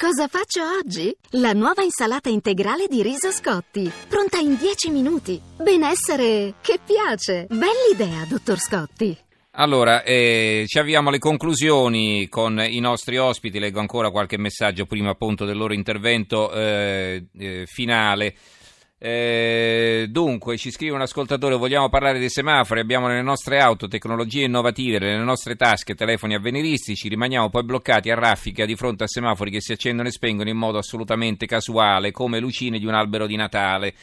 Cosa faccio oggi? La nuova insalata integrale di riso Scotti, pronta in 10 minuti. Benessere che piace. Bell'idea, dottor Scotti. Allora, eh, ci avviamo alle conclusioni con i nostri ospiti. Leggo ancora qualche messaggio prima appunto del loro intervento eh, eh, finale. Eh, dunque, ci scrive un ascoltatore: Vogliamo parlare dei semafori? Abbiamo nelle nostre auto tecnologie innovative, nelle nostre tasche telefoni avveniristici. Rimaniamo poi bloccati a raffica di fronte a semafori che si accendono e spengono in modo assolutamente casuale, come lucine di un albero di Natale.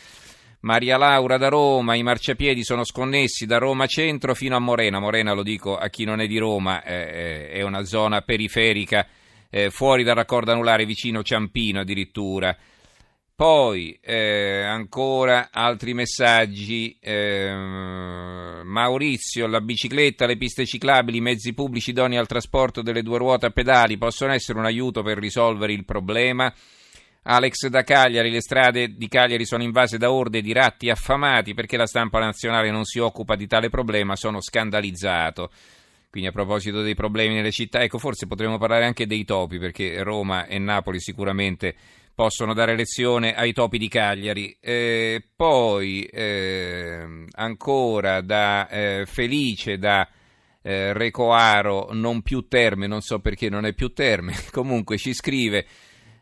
Maria Laura da Roma, i marciapiedi sono sconnessi da Roma centro fino a Morena. Morena, lo dico a chi non è di Roma, eh, è una zona periferica eh, fuori dal raccordo anulare vicino Ciampino addirittura. Poi eh, ancora altri messaggi. Eh, Maurizio, la bicicletta, le piste ciclabili, i mezzi pubblici idonei al trasporto delle due ruote a pedali possono essere un aiuto per risolvere il problema. Alex da Cagliari, le strade di Cagliari sono invase da orde di ratti affamati perché la stampa nazionale non si occupa di tale problema, sono scandalizzato. Quindi a proposito dei problemi nelle città, ecco forse potremmo parlare anche dei topi perché Roma e Napoli sicuramente possono dare lezione ai topi di Cagliari. Eh, poi eh, ancora da eh, Felice, da eh, Recoaro, non più Terme, non so perché non è più Terme, comunque ci scrive.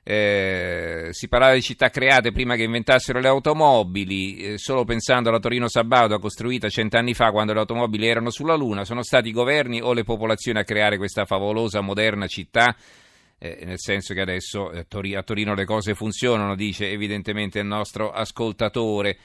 Eh, si parlava di città create prima che inventassero le automobili, eh, solo pensando alla Torino Sabauda costruita cent'anni fa quando le automobili erano sulla Luna, sono stati i governi o le popolazioni a creare questa favolosa moderna città eh, nel senso che adesso eh, a Torino le cose funzionano, dice evidentemente il nostro ascoltatore.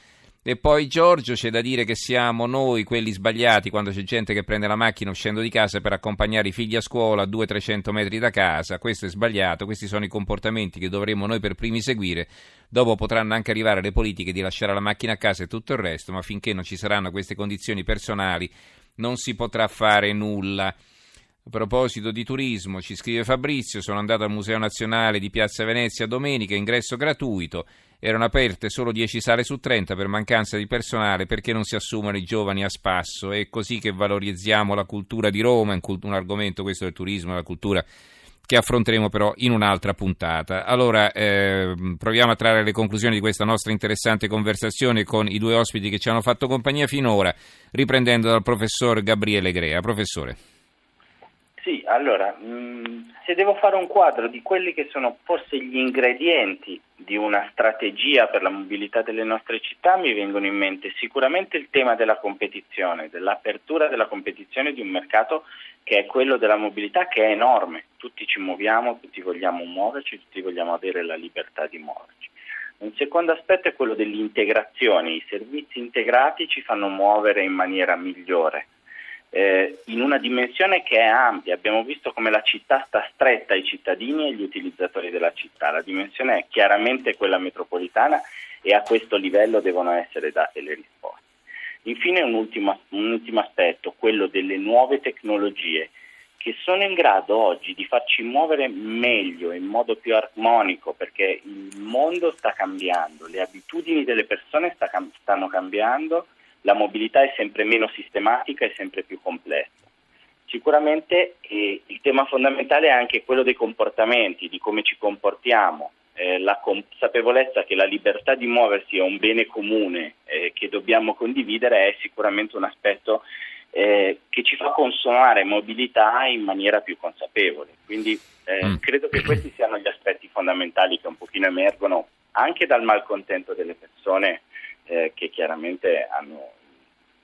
E poi Giorgio c'è da dire che siamo noi quelli sbagliati quando c'è gente che prende la macchina uscendo di casa per accompagnare i figli a scuola a 200-300 metri da casa. Questo è sbagliato, questi sono i comportamenti che dovremmo noi per primi seguire. Dopo potranno anche arrivare le politiche di lasciare la macchina a casa e tutto il resto, ma finché non ci saranno queste condizioni personali non si potrà fare nulla. A proposito di turismo, ci scrive Fabrizio, sono andato al Museo Nazionale di Piazza Venezia domenica, ingresso gratuito, erano aperte solo 10 sale su 30 per mancanza di personale perché non si assumono i giovani a spasso. È così che valorizziamo la cultura di Roma, un argomento questo del turismo, la cultura che affronteremo però in un'altra puntata. Allora eh, proviamo a trarre le conclusioni di questa nostra interessante conversazione con i due ospiti che ci hanno fatto compagnia finora, riprendendo dal professor Gabriele Grea. Professore. Sì, allora, mh, mm, se devo fare un quadro di quelli che sono forse gli ingredienti di una strategia per la mobilità delle nostre città, mi vengono in mente sicuramente il tema della competizione, dell'apertura della competizione di un mercato che è quello della mobilità, che è enorme. Tutti ci muoviamo, tutti vogliamo muoverci, tutti vogliamo avere la libertà di muoverci. Un secondo aspetto è quello dell'integrazione, i servizi integrati ci fanno muovere in maniera migliore eh, in una dimensione che è ampia. Abbiamo visto come la città sta stretta ai cittadini e agli utilizzatori della città. La dimensione è chiaramente quella metropolitana e a questo livello devono essere date le risposte. Infine un ultimo, un ultimo aspetto, quello delle nuove tecnologie che sono in grado oggi di farci muovere meglio, in modo più armonico, perché il mondo sta cambiando, le abitudini delle persone sta, stanno cambiando la mobilità è sempre meno sistematica e sempre più complessa. Sicuramente eh, il tema fondamentale è anche quello dei comportamenti, di come ci comportiamo, eh, la consapevolezza che la libertà di muoversi è un bene comune eh, che dobbiamo condividere è sicuramente un aspetto eh, che ci fa consumare mobilità in maniera più consapevole. Quindi eh, mm. credo che questi siano gli aspetti fondamentali che un pochino emergono anche dal malcontento delle persone eh, che chiaramente hanno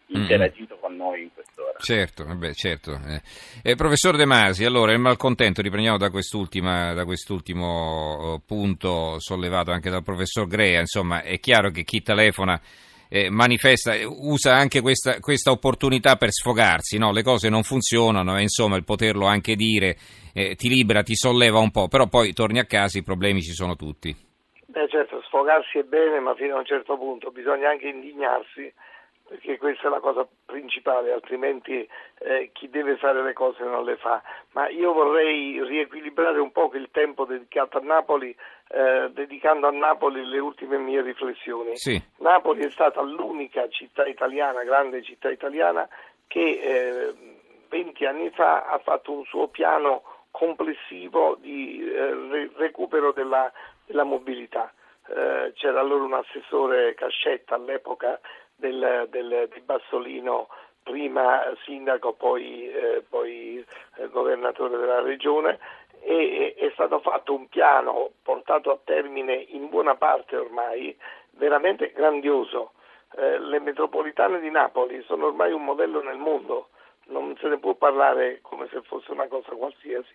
interagito mm. con noi in quest'ora. Certo, vabbè, certo. Eh. Eh, professor De Masi, allora il malcontento, riprendiamo da, da quest'ultimo eh, punto sollevato anche dal professor Grea, insomma è chiaro che chi telefona eh, manifesta, usa anche questa, questa, opportunità per sfogarsi, no? le cose non funzionano e insomma il poterlo anche dire eh, ti libera, ti solleva un po', però poi torni a casa i problemi ci sono tutti. Beh certo, sfogarsi è bene, ma fino a un certo punto bisogna anche indignarsi perché questa è la cosa principale, altrimenti eh, chi deve fare le cose non le fa. Ma io vorrei riequilibrare un po' il tempo dedicato a Napoli, eh, dedicando a Napoli le ultime mie riflessioni. Sì. Napoli è stata l'unica città italiana, grande città italiana, che eh, 20 anni fa ha fatto un suo piano complessivo di eh, recupero della, della mobilità. Eh, c'era allora un assessore Cascetta all'epoca del, del, di Bassolino, prima sindaco, poi, eh, poi eh, governatore della regione, e è stato fatto un piano portato a termine in buona parte ormai, veramente grandioso. Eh, le metropolitane di Napoli sono ormai un modello nel mondo, non se ne può parlare come se fosse una cosa qualsiasi.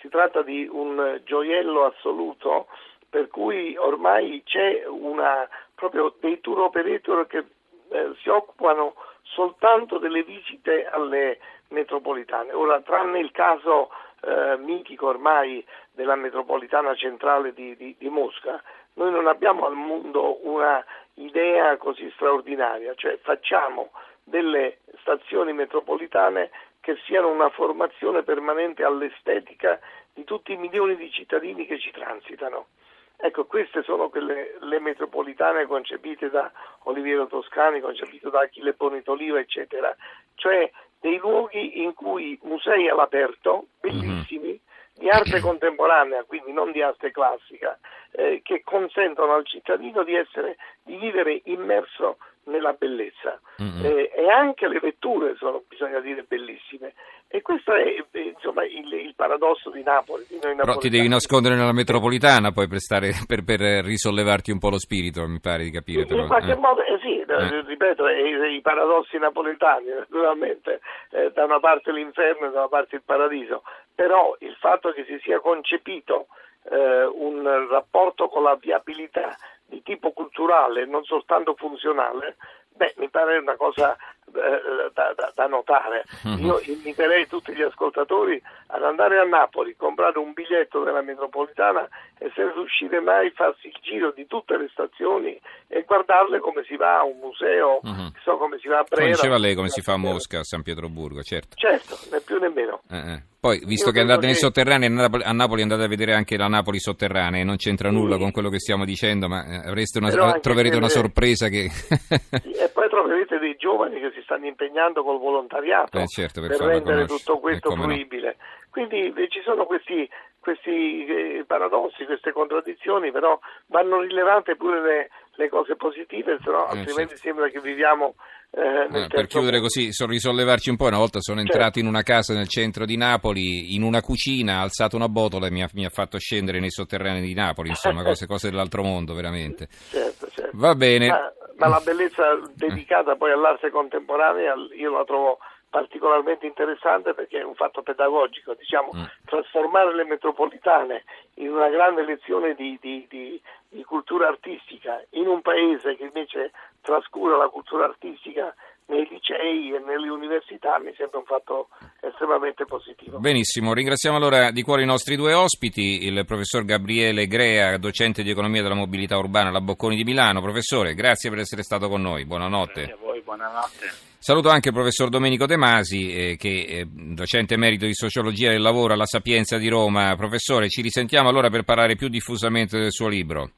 Si tratta di un gioiello assoluto per cui ormai c'è una, proprio dei tour operator che eh, si occupano soltanto delle visite alle metropolitane. Ora, tranne il caso eh, mitico ormai della metropolitana centrale di, di, di, Mosca, noi non abbiamo al mondo una idea così straordinaria, cioè facciamo delle stazioni metropolitane che siano una formazione permanente all'estetica di tutti i milioni di cittadini che ci transitano. Ecco, queste sono quelle, le metropolitane concepite da Oliviero Toscani, concepite da Achille Bonitoliva, eccetera, cioè dei luoghi in cui musei all'aperto, bellissimi, mm-hmm. di arte contemporanea, quindi non di arte classica, eh, che consentono al cittadino di, essere, di vivere immerso nella bellezza. Mm-hmm. Eh, e anche le vetture sono, bisogna dire, bellissime. E questo è insomma, il, il, paradosso di Napoli. Di Però ti devi nascondere nella metropolitana poi per, stare, per, per, risollevarti un po' lo spirito, mi pare di capire. In, in qualche eh. modo, eh sì, eh. ripeto, i, i, paradossi napoletani, naturalmente, eh, da una parte l'inferno e da una parte il paradiso. Però il fatto che si sia concepito eh, un rapporto con la viabilità di tipo culturale, non soltanto funzionale, beh, mi pare una cosa eh, da, da, da, notare. Mhm. Io inviterei tutti gli ascoltatori ad andare a Napoli, comprare un biglietto della metropolitana e se riuscire mai farsi il giro di tutte le stazioni e guardarle come si va a un museo, uh-huh. so come si va a Brera. Come diceva lei come si fa a Mosca, a San Pietroburgo, certo. Certo, né più né meno. Eh, eh. Poi, visto Io che andate nei sotterranei, a Napoli andate a vedere anche la Napoli sotterranea, non c'entra sì. nulla con quello che stiamo dicendo, ma eh, una, troverete una sorpresa che... e poi troverete dei giovani che si stanno impegnando col volontariato eh certo, per, per rendere tutto questo fruibile. No. Quindi eh, ci sono questi, questi eh, paradossi, queste contraddizioni, però vanno rilevate pure le, le cose positive, se no, eh, altrimenti certo. sembra che viviamo eh, eh, per chiudere così, so, risollevarci un po', una volta sono certo. entrato in una casa nel centro di Napoli, in una cucina, ha alzato una botola e mi ha, mi ha fatto scendere nei sotterranei di Napoli, insomma, cose, cose dell'altro mondo, veramente. Certo, certo. Va bene. Ma, ma la bellezza dedicata poi all'arte contemporanea io la trovo particolarmente interessante perché è un fatto pedagogico, diciamo, mm. trasformare le metropolitane in una grande lezione di, di, di, di, cultura artistica in un paese che invece trascura la cultura artistica nei licei e nelle università mi sembra un fatto estremamente positivo. Benissimo, ringraziamo allora di cuore i nostri due ospiti, il professor Gabriele Grea, docente di economia della mobilità urbana alla Bocconi di Milano. Professore, grazie per essere stato con noi, buonanotte. Grazie a voi, buonanotte. Saluto anche il professor Domenico De Masi, eh, che è docente emerito di sociologia del lavoro alla Sapienza di Roma. Professore, ci risentiamo allora per parlare più diffusamente del suo libro.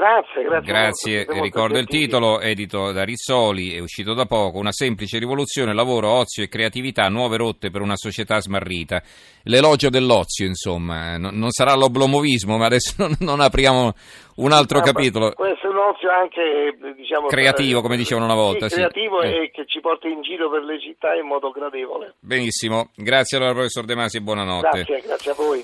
Grazie, grazie. Grazie, ricordo il titolo, edito da Rizzoli, è uscito da poco, Una semplice rivoluzione, lavoro, ozio e creatività, nuove rotte per una società smarrita. L'elogio dell'ozio, insomma, non sarà l'oblomovismo, ma adesso non apriamo un altro ah, capitolo. Può essere un ozio anche, diciamo... Creativo, come dicevano una volta. Sì, creativo eh. e che ci porta in giro per le città in modo gradevole. Benissimo, grazie allora professor De Masi e buonanotte. Grazie, grazie a voi.